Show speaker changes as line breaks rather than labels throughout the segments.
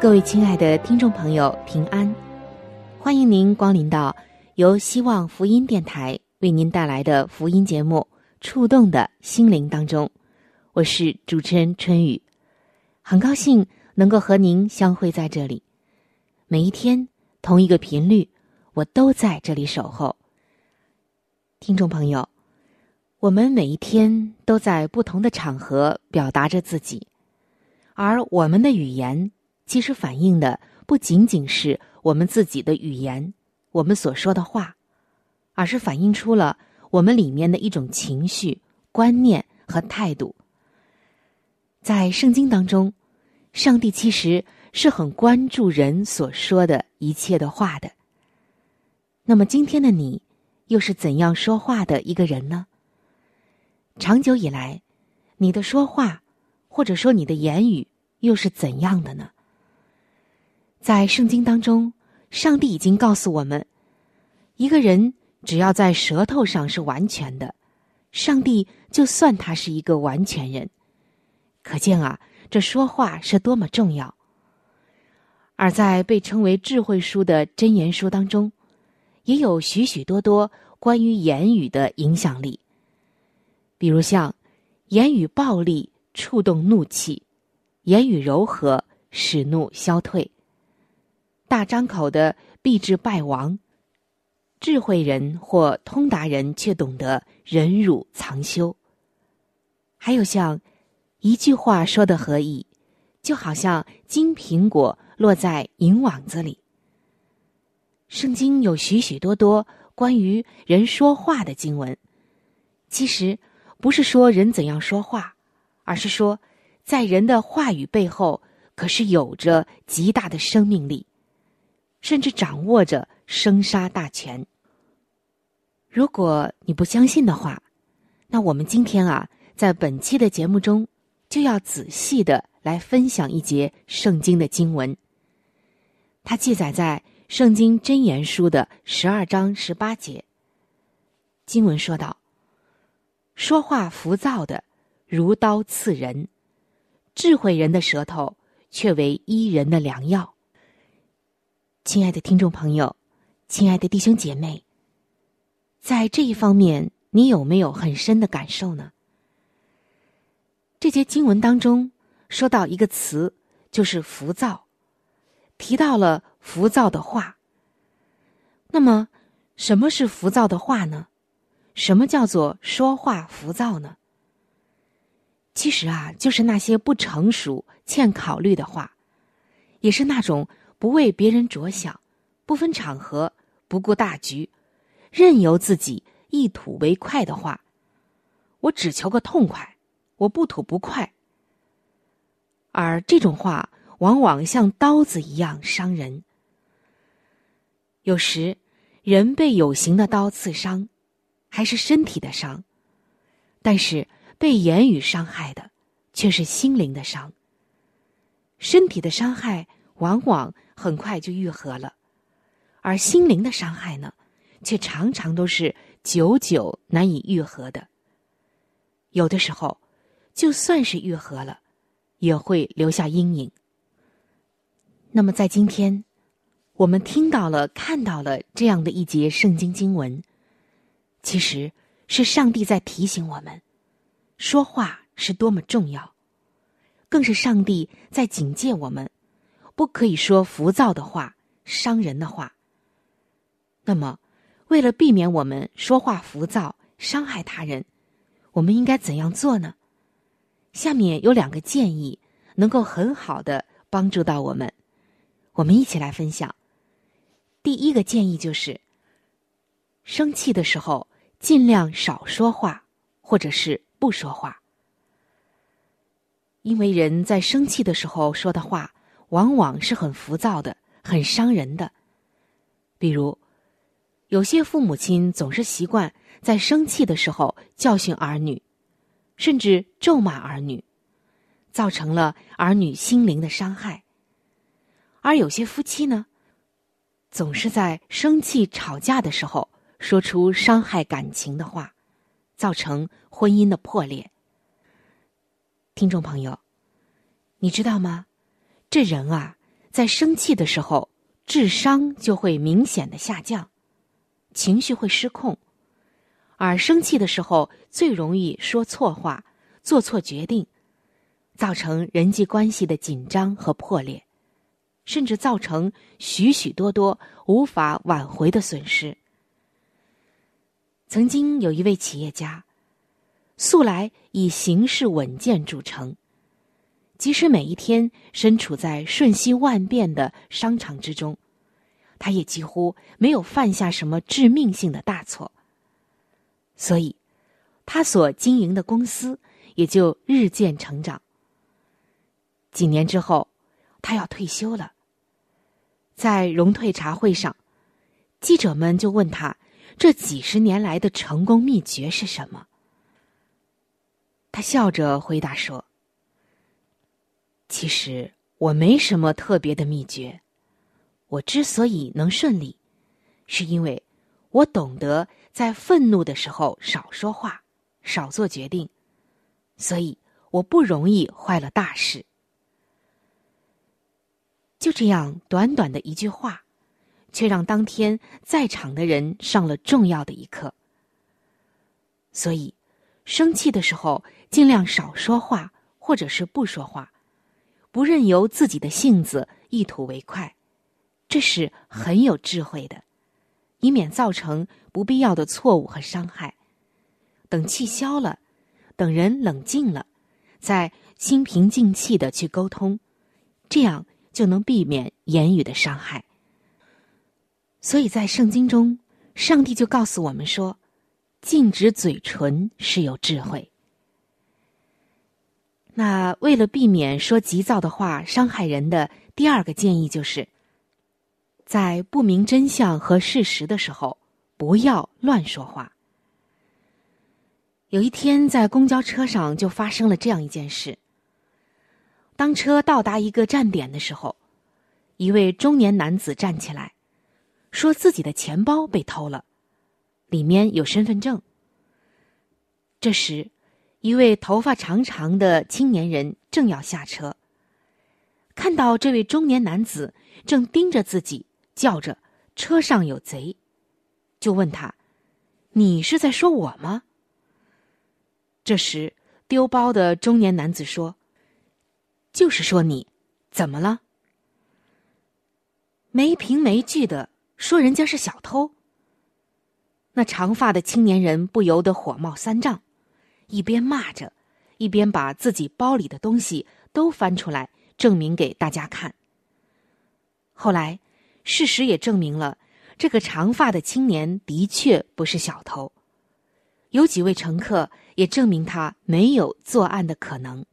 各位亲爱的听众朋友，平安！欢迎您光临到由希望福音电台。为您带来的福音节目《触动的心灵》当中，我是主持人春雨，很高兴能够和您相会在这里。每一天同一个频率，我都在这里守候。听众朋友，我们每一天都在不同的场合表达着自己，而我们的语言其实反映的不仅仅是我们自己的语言，我们所说的话。而是反映出了我们里面的一种情绪、观念和态度。在圣经当中，上帝其实是很关注人所说的一切的话的。那么今天的你，又是怎样说话的一个人呢？长久以来，你的说话，或者说你的言语，又是怎样的呢？在圣经当中，上帝已经告诉我们，一个人。只要在舌头上是完全的，上帝就算他是一个完全人。可见啊，这说话是多么重要。而在被称为智慧书的箴言书当中，也有许许多多关于言语的影响力。比如像言语暴力触动怒气，言语柔和使怒消退，大张口的必致败亡。智慧人或通达人却懂得忍辱藏羞。还有像一句话说的何意，就好像金苹果落在银网子里。圣经有许许多多关于人说话的经文，其实不是说人怎样说话，而是说在人的话语背后，可是有着极大的生命力，甚至掌握着。生杀大权。如果你不相信的话，那我们今天啊，在本期的节目中，就要仔细的来分享一节圣经的经文。它记载在《圣经真言书》的十二章十八节。经文说道：“说话浮躁的，如刀刺人；智慧人的舌头，却为医人的良药。”亲爱的听众朋友。亲爱的弟兄姐妹，在这一方面，你有没有很深的感受呢？这节经文当中说到一个词，就是浮躁，提到了浮躁的话。那么，什么是浮躁的话呢？什么叫做说话浮躁呢？其实啊，就是那些不成熟、欠考虑的话，也是那种不为别人着想、不分场合。不顾大局，任由自己一吐为快的话，我只求个痛快，我不吐不快。而这种话往往像刀子一样伤人。有时，人被有形的刀刺伤，还是身体的伤；但是被言语伤害的，却是心灵的伤。身体的伤害往往很快就愈合了。而心灵的伤害呢，却常常都是久久难以愈合的。有的时候，就算是愈合了，也会留下阴影。那么，在今天，我们听到了、看到了这样的一节圣经经文，其实是上帝在提醒我们，说话是多么重要，更是上帝在警戒我们不可以说浮躁的话、伤人的话。那么，为了避免我们说话浮躁、伤害他人，我们应该怎样做呢？下面有两个建议，能够很好的帮助到我们。我们一起来分享。第一个建议就是：生气的时候尽量少说话，或者是不说话。因为人在生气的时候说的话，往往是很浮躁的，很伤人的。比如，有些父母亲总是习惯在生气的时候教训儿女，甚至咒骂儿女，造成了儿女心灵的伤害。而有些夫妻呢，总是在生气吵架的时候说出伤害感情的话，造成婚姻的破裂。听众朋友，你知道吗？这人啊，在生气的时候，智商就会明显的下降，情绪会失控，而生气的时候最容易说错话、做错决定，造成人际关系的紧张和破裂，甚至造成许许多多无法挽回的损失。曾经有一位企业家。素来以行事稳健著称，即使每一天身处在瞬息万变的商场之中，他也几乎没有犯下什么致命性的大错。所以，他所经营的公司也就日渐成长。几年之后，他要退休了。在荣退茶会上，记者们就问他：这几十年来的成功秘诀是什么？他笑着回答说：“其实我没什么特别的秘诀，我之所以能顺利，是因为我懂得在愤怒的时候少说话，少做决定，所以我不容易坏了大事。”就这样，短短的一句话，却让当天在场的人上了重要的一课。所以，生气的时候。尽量少说话，或者是不说话，不任由自己的性子一吐为快，这是很有智慧的，以免造成不必要的错误和伤害。等气消了，等人冷静了，再心平静气的去沟通，这样就能避免言语的伤害。所以在圣经中，上帝就告诉我们说：“禁止嘴唇是有智慧。”那为了避免说急躁的话伤害人的第二个建议就是，在不明真相和事实的时候，不要乱说话。有一天在公交车上就发生了这样一件事。当车到达一个站点的时候，一位中年男子站起来，说自己的钱包被偷了，里面有身份证。这时。一位头发长长的青年人正要下车，看到这位中年男子正盯着自己，叫着“车上有贼”，就问他：“你是在说我吗？”这时，丢包的中年男子说：“就是说你，怎么了？没凭没据的说人家是小偷。”那长发的青年人不由得火冒三丈。一边骂着，一边把自己包里的东西都翻出来，证明给大家看。后来，事实也证明了，这个长发的青年的确不是小偷。有几位乘客也证明他没有作案的可能。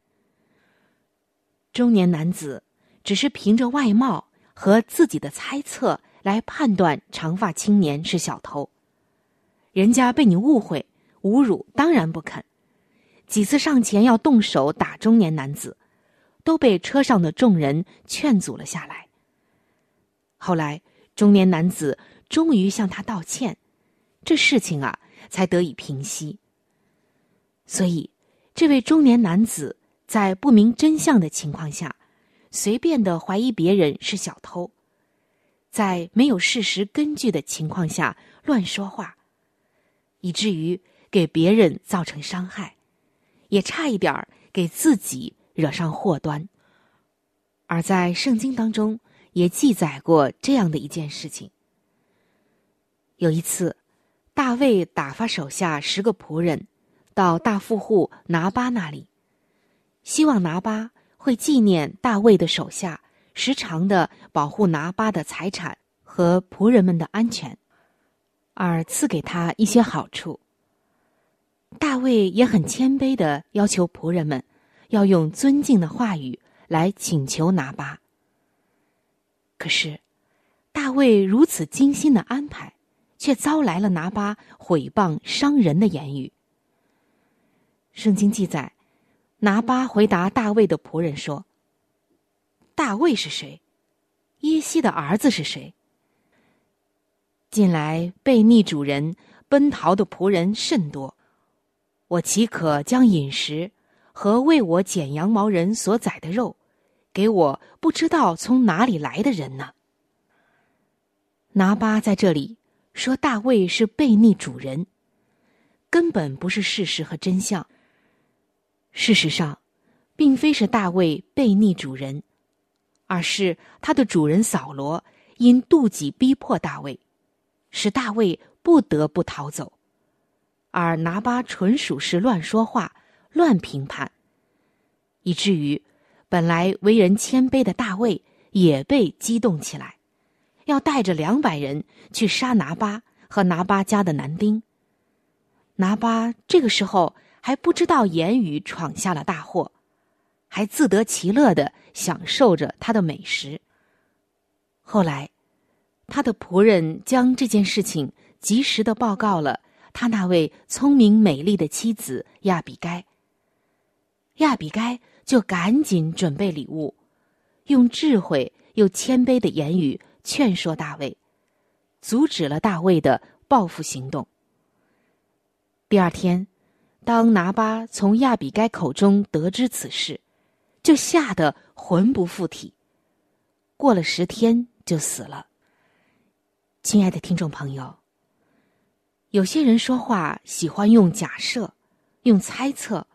中年男子只是凭着外貌和自己的猜测来判断长发青年是小偷，人家被你误会、侮辱，当然不肯。几次上前要动手打中年男子，都被车上的众人劝阻了下来。后来，中年男子终于向他道歉，这事情啊才得以平息。所以，这位中年男子在不明真相的情况下，随便的怀疑别人是小偷，在没有事实根据的情况下乱说话，以至于给别人造成伤害。也差一点儿给自己惹上祸端。而在圣经当中也记载过这样的一件事情。有一次，大卫打发手下十个仆人到大富户拿巴那里，希望拿巴会纪念大卫的手下，时常的保护拿巴的财产和仆人们的安全，而赐给他一些好处。大卫也很谦卑的要求仆人们要用尊敬的话语来请求拿巴。可是，大卫如此精心的安排，却遭来了拿巴毁谤伤人的言语。圣经记载，拿巴回答大卫的仆人说：“大卫是谁？耶西的儿子是谁？近来被逆主人奔逃的仆人甚多。”我岂可将饮食和为我剪羊毛人所宰的肉，给我不知道从哪里来的人呢？拿巴在这里说大卫是悖逆主人，根本不是事实和真相。事实上，并非是大卫悖逆主人，而是他的主人扫罗因妒忌逼迫大卫，使大卫不得不逃走。而拿巴纯属是乱说话、乱评判，以至于本来为人谦卑的大卫也被激动起来，要带着两百人去杀拿巴和拿巴家的男丁。拿巴这个时候还不知道言语闯下了大祸，还自得其乐的享受着他的美食。后来，他的仆人将这件事情及时的报告了。他那位聪明美丽的妻子亚比该，亚比该就赶紧准备礼物，用智慧又谦卑的言语劝说大卫，阻止了大卫的报复行动。第二天，当拿巴从亚比该口中得知此事，就吓得魂不附体，过了十天就死了。亲爱的听众朋友。有些人说话喜欢用假设、用猜测，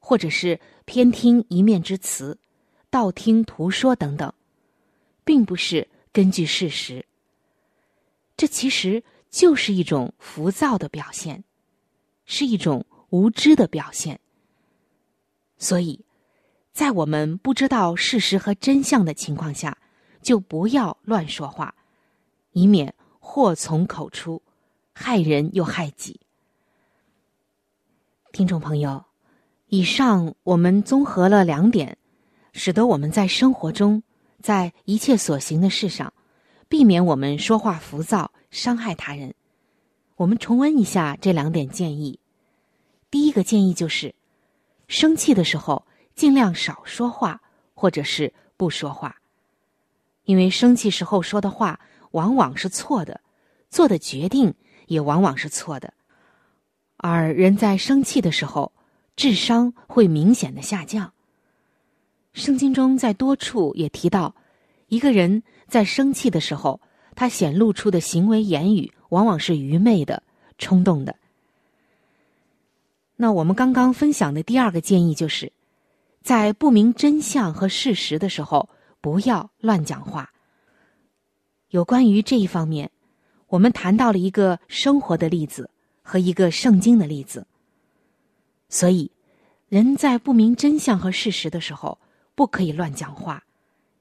或者是偏听一面之词、道听途说等等，并不是根据事实。这其实就是一种浮躁的表现，是一种无知的表现。所以，在我们不知道事实和真相的情况下，就不要乱说话，以免祸从口出。害人又害己。听众朋友，以上我们综合了两点，使得我们在生活中，在一切所行的事上，避免我们说话浮躁，伤害他人。我们重温一下这两点建议。第一个建议就是，生气的时候尽量少说话，或者是不说话，因为生气时候说的话往往是错的，做的决定。也往往是错的，而人在生气的时候，智商会明显的下降。圣经中在多处也提到，一个人在生气的时候，他显露出的行为言语往往是愚昧的、冲动的。那我们刚刚分享的第二个建议就是，在不明真相和事实的时候，不要乱讲话。有关于这一方面。我们谈到了一个生活的例子和一个圣经的例子，所以人在不明真相和事实的时候，不可以乱讲话，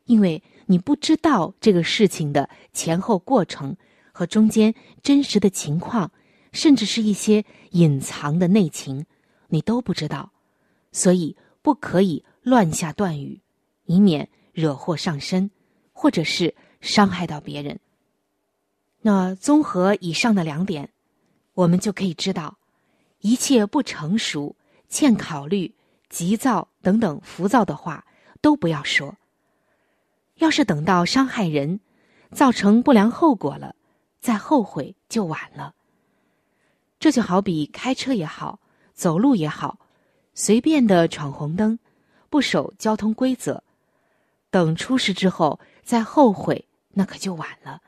因为你不知道这个事情的前后过程和中间真实的情况，甚至是一些隐藏的内情，你都不知道，所以不可以乱下断语，以免惹祸上身，或者是伤害到别人。那综合以上的两点，我们就可以知道，一切不成熟、欠考虑、急躁等等浮躁的话都不要说。要是等到伤害人、造成不良后果了，再后悔就晚了。这就好比开车也好，走路也好，随便的闯红灯，不守交通规则，等出事之后再后悔，那可就晚了。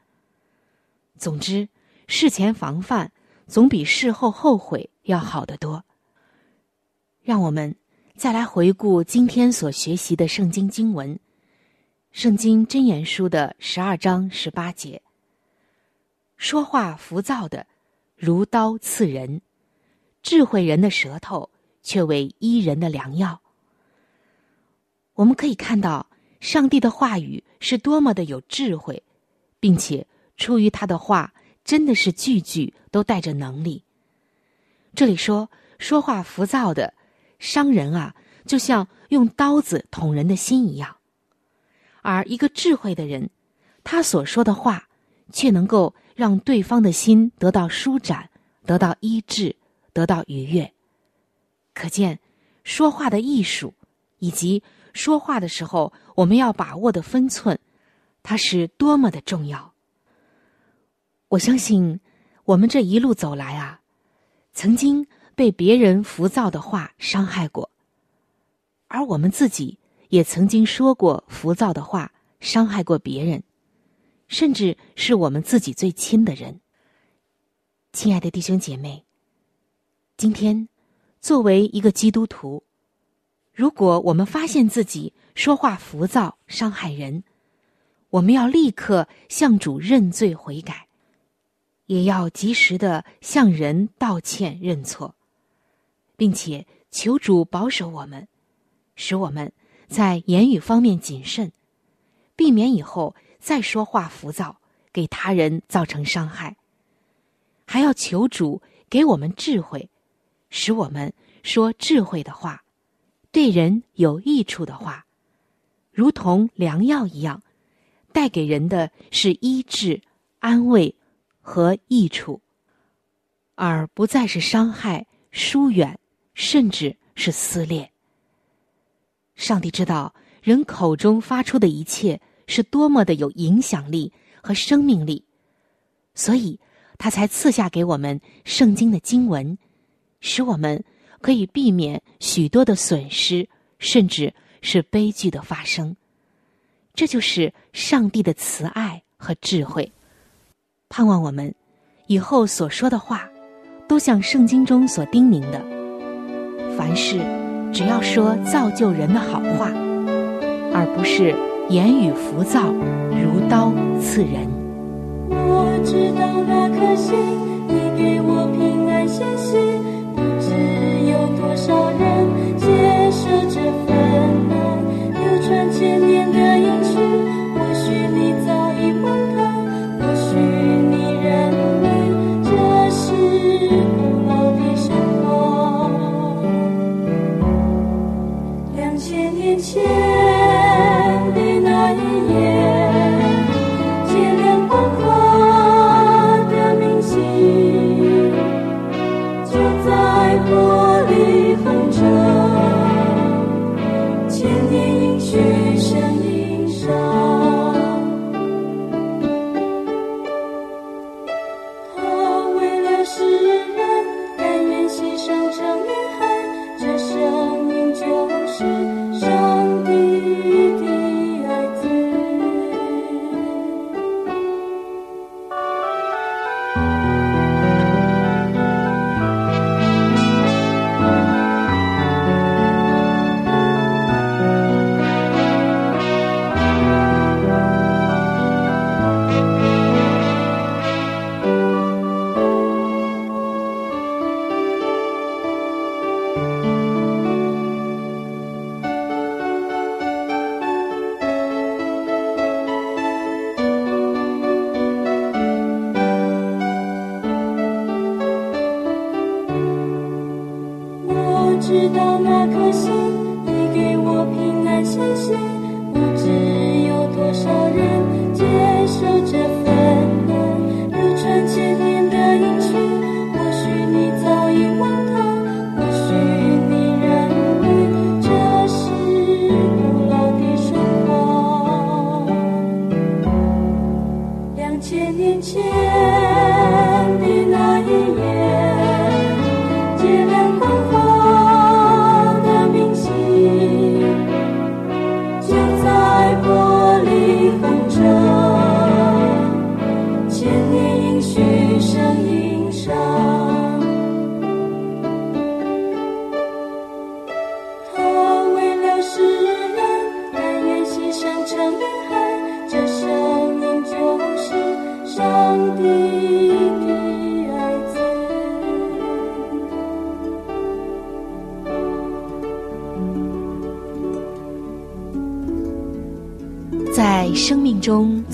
总之，事前防范总比事后后悔要好得多。让我们再来回顾今天所学习的圣经经文，圣经箴言书的十二章十八节：“说话浮躁的，如刀刺人；智慧人的舌头，却为医人的良药。”我们可以看到，上帝的话语是多么的有智慧，并且出于他的话，真的是句句都带着能力。这里说说话浮躁的，伤人啊，就像用刀子捅人的心一样。而一个智慧的人，他所说的话，却能够让对方的心得到舒展，得到医治，得到愉悦。可见说话的艺术，以及说话的时候我们要把握的分寸，它是多么的重要。我相信，我们这一路走来啊，曾经被别人浮躁的话伤害过，而我们自己。也曾经说过浮躁的话，伤害过别人，甚至是我们自己最亲的人。亲爱的弟兄姐妹，今天作为一个基督徒，如果我们发现自己说话浮躁、伤害人，我们要立刻向主认罪悔改，也要及时的向人道歉认错，并且求主保守我们，使我们。在言语方面谨慎，避免以后再说话浮躁，给他人造成伤害。还要求主给我们智慧，使我们说智慧的话，对人有益处的话，如同良药一样，带给人的是医治、安慰和益处，而不再是伤害、疏远，甚至是撕裂。上帝知道人口中发出的一切是多么的有影响力和生命力，所以他才赐下给我们圣经的经文，使我们可以避免许多的损失，甚至是悲剧的发生。这就是上帝的慈爱和智慧。盼望我们以后所说的话，都像圣经中所叮咛的，凡事。只要说造就人的好话，而不是言语浮躁，如刀刺人。
我知道那颗心，你给我平安信息，不知有多少人接受这份爱，流传千年的音讯，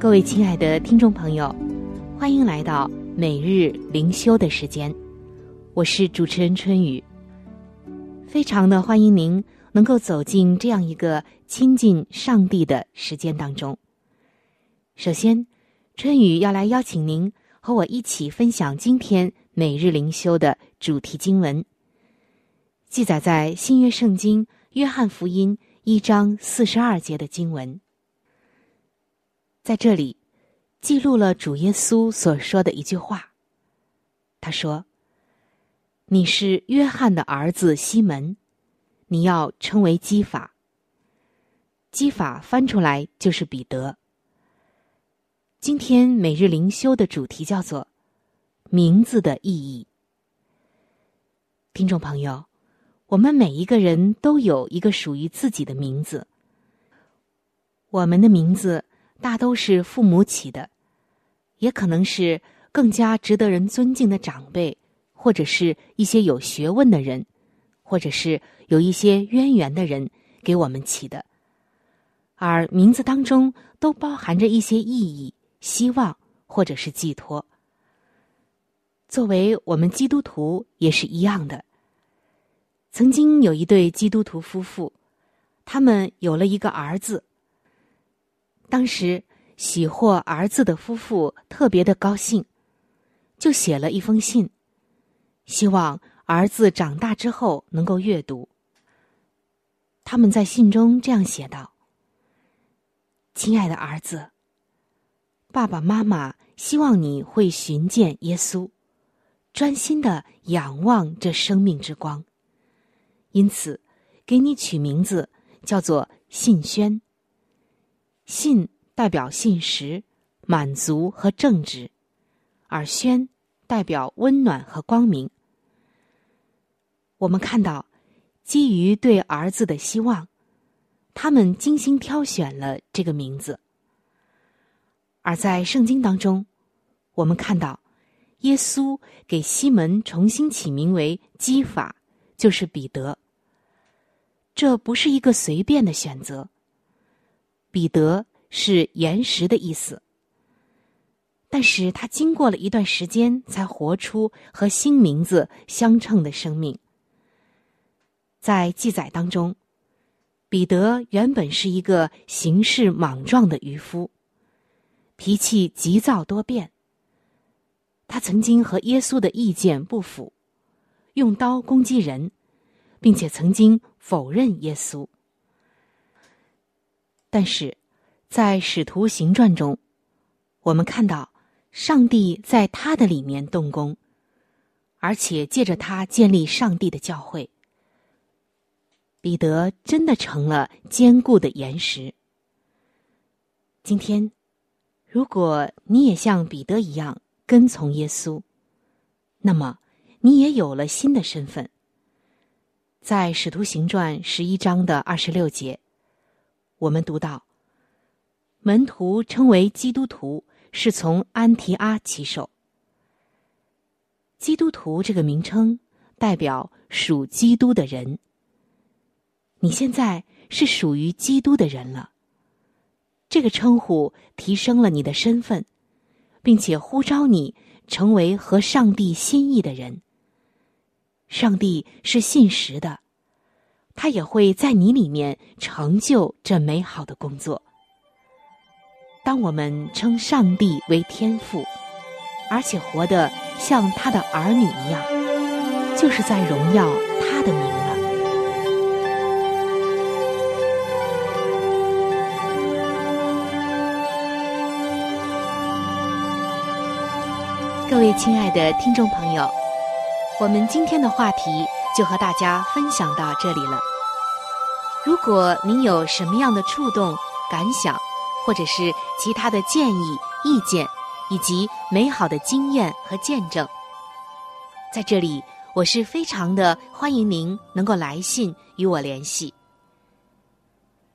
各位亲爱的听众朋友，欢迎来到每日灵修的时间，我是主持人春雨。非常的欢迎您能够走进这样一个亲近上帝的时间当中。首先，春雨要来邀请您和我一起分享今天每日灵修的主题经文，记载在新约圣经约翰福音一章四十二节的经文。在这里，记录了主耶稣所说的一句话。他说：“你是约翰的儿子西门，你要称为基法。基法翻出来就是彼得。今天每日灵修的主题叫做‘名字的意义’。听众朋友，我们每一个人都有一个属于自己的名字，我们的名字。”大都是父母起的，也可能是更加值得人尊敬的长辈，或者是一些有学问的人，或者是有一些渊源的人给我们起的。而名字当中都包含着一些意义、希望或者是寄托。作为我们基督徒也是一样的。曾经有一对基督徒夫妇，他们有了一个儿子。当时喜获儿子的夫妇特别的高兴，就写了一封信，希望儿子长大之后能够阅读。他们在信中这样写道：“亲爱的儿子，爸爸妈妈希望你会寻见耶稣，专心的仰望这生命之光，因此给你取名字叫做信轩。”信代表信实、满足和正直，而宣代表温暖和光明。我们看到，基于对儿子的希望，他们精心挑选了这个名字。而在圣经当中，我们看到，耶稣给西门重新起名为基法，就是彼得。这不是一个随便的选择。彼得是岩石的意思，但是他经过了一段时间，才活出和新名字相称的生命。在记载当中，彼得原本是一个行事莽撞的渔夫，脾气急躁多变。他曾经和耶稣的意见不符，用刀攻击人，并且曾经否认耶稣。但是，在《使徒行传》中，我们看到上帝在他的里面动工，而且借着他建立上帝的教会。彼得真的成了坚固的岩石。今天，如果你也像彼得一样跟从耶稣，那么你也有了新的身份。在《使徒行传》十一章的二十六节。我们读到，门徒称为基督徒，是从安提阿起手。基督徒这个名称代表属基督的人。你现在是属于基督的人了。这个称呼提升了你的身份，并且呼召你成为和上帝心意的人。上帝是信实的。他也会在你里面成就这美好的工作。当我们称上帝为天父，而且活得像他的儿女一样，就是在荣耀他的名了。各位亲爱的听众朋友，我们今天的话题就和大家分享到这里了。如果您有什么样的触动、感想，或者是其他的建议、意见，以及美好的经验和见证，在这里我是非常的欢迎您能够来信与我联系。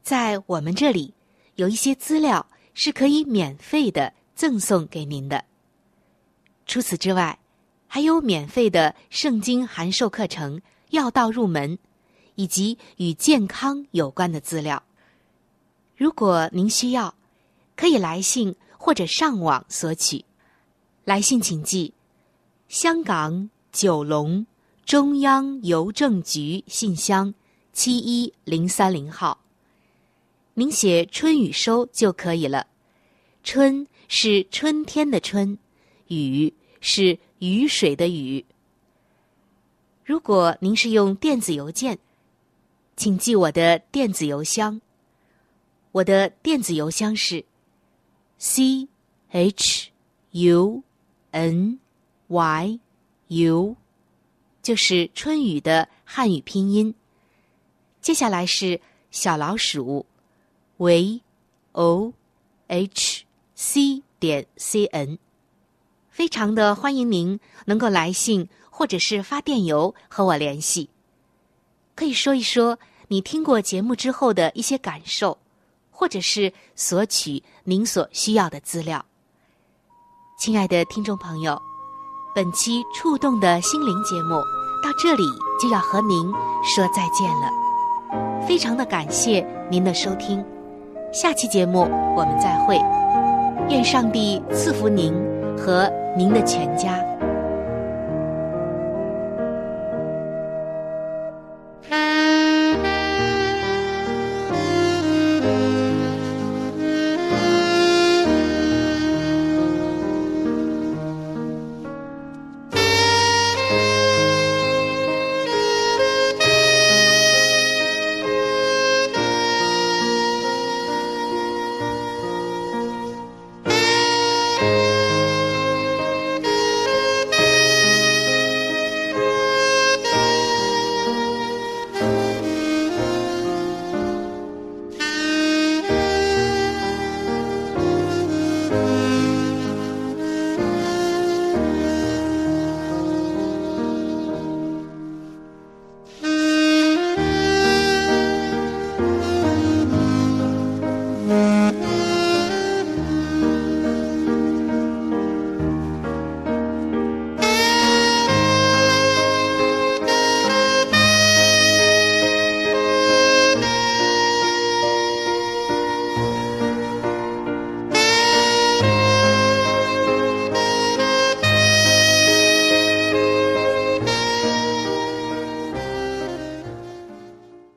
在我们这里有一些资料是可以免费的赠送给您的。除此之外，还有免费的圣经函授课程、要道入门，以及与健康有关的资料。如果您需要，可以来信或者上网索取。来信请寄：香港九龙中央邮政局信箱七一零三零号。您写“春雨收”就可以了。春是春天的春。雨是雨水的雨。如果您是用电子邮件，请记我的电子邮箱。我的电子邮箱是 c h u n y u，就是春雨的汉语拼音。接下来是小老鼠 v o h c 点 c n。非常的欢迎您能够来信或者是发电邮和我联系，可以说一说你听过节目之后的一些感受，或者是索取您所需要的资料。亲爱的听众朋友，本期触动的心灵节目到这里就要和您说再见了，非常的感谢您的收听，下期节目我们再会，愿上帝赐福您。和您的全家。